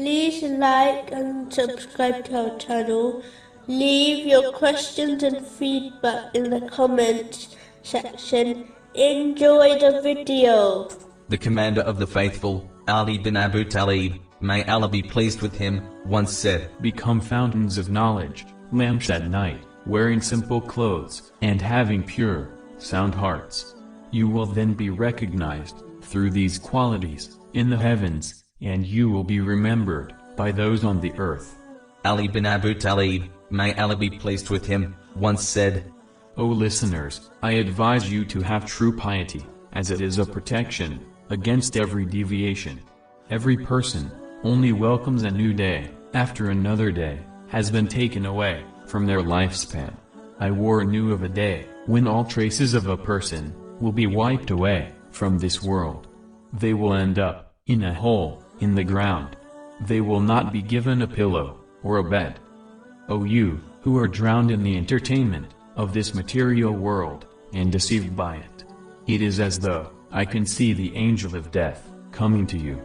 Please like and subscribe to our channel. Leave your questions and feedback in the comments section. Enjoy the video. The commander of the faithful, Ali bin Abu Talib, may Allah be pleased with him, once said, Become fountains of knowledge, lamps at night, wearing simple clothes, and having pure, sound hearts. You will then be recognized, through these qualities, in the heavens, and you will be remembered, by those on the earth. Ali bin Abu Talib, may Allah be pleased with him, once said, O listeners, I advise you to have true piety, as it is a protection, against every deviation. Every person, only welcomes a new day, after another day, has been taken away, from their lifespan. I warn you of a day, when all traces of a person, will be wiped away, from this world. They will end up, in a hole, in the ground. They will not be given a pillow, or a bed. O you, who are drowned in the entertainment, of this material world, and deceived by it. It is as though, I can see the angel of death, coming to you.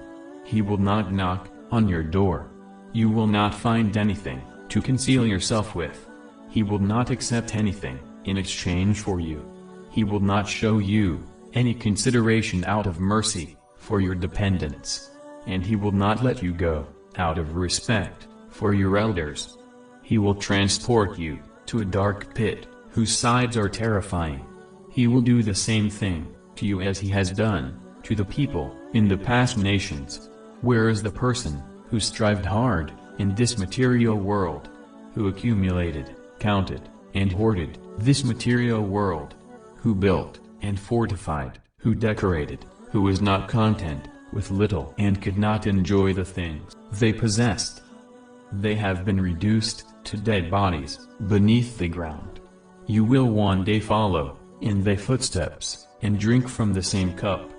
He will not knock, on your door. You will not find anything, to conceal yourself with. He will not accept anything, in exchange for you. He will not show you, any consideration out of mercy, for your dependents. And he will not let you go, out of respect, for your elders. He will transport you, to a dark pit, whose sides are terrifying. He will do the same thing, to you as he has done, to the people, in the past nations. Where is the person, who strived hard, in this material world? Who accumulated, counted, and hoarded, this material world? Who built, and fortified, who decorated, who was not content, with little and could not enjoy the things they possessed? They have been reduced, to dead bodies, beneath the ground. You will one day follow, in their footsteps, and drink from the same cup.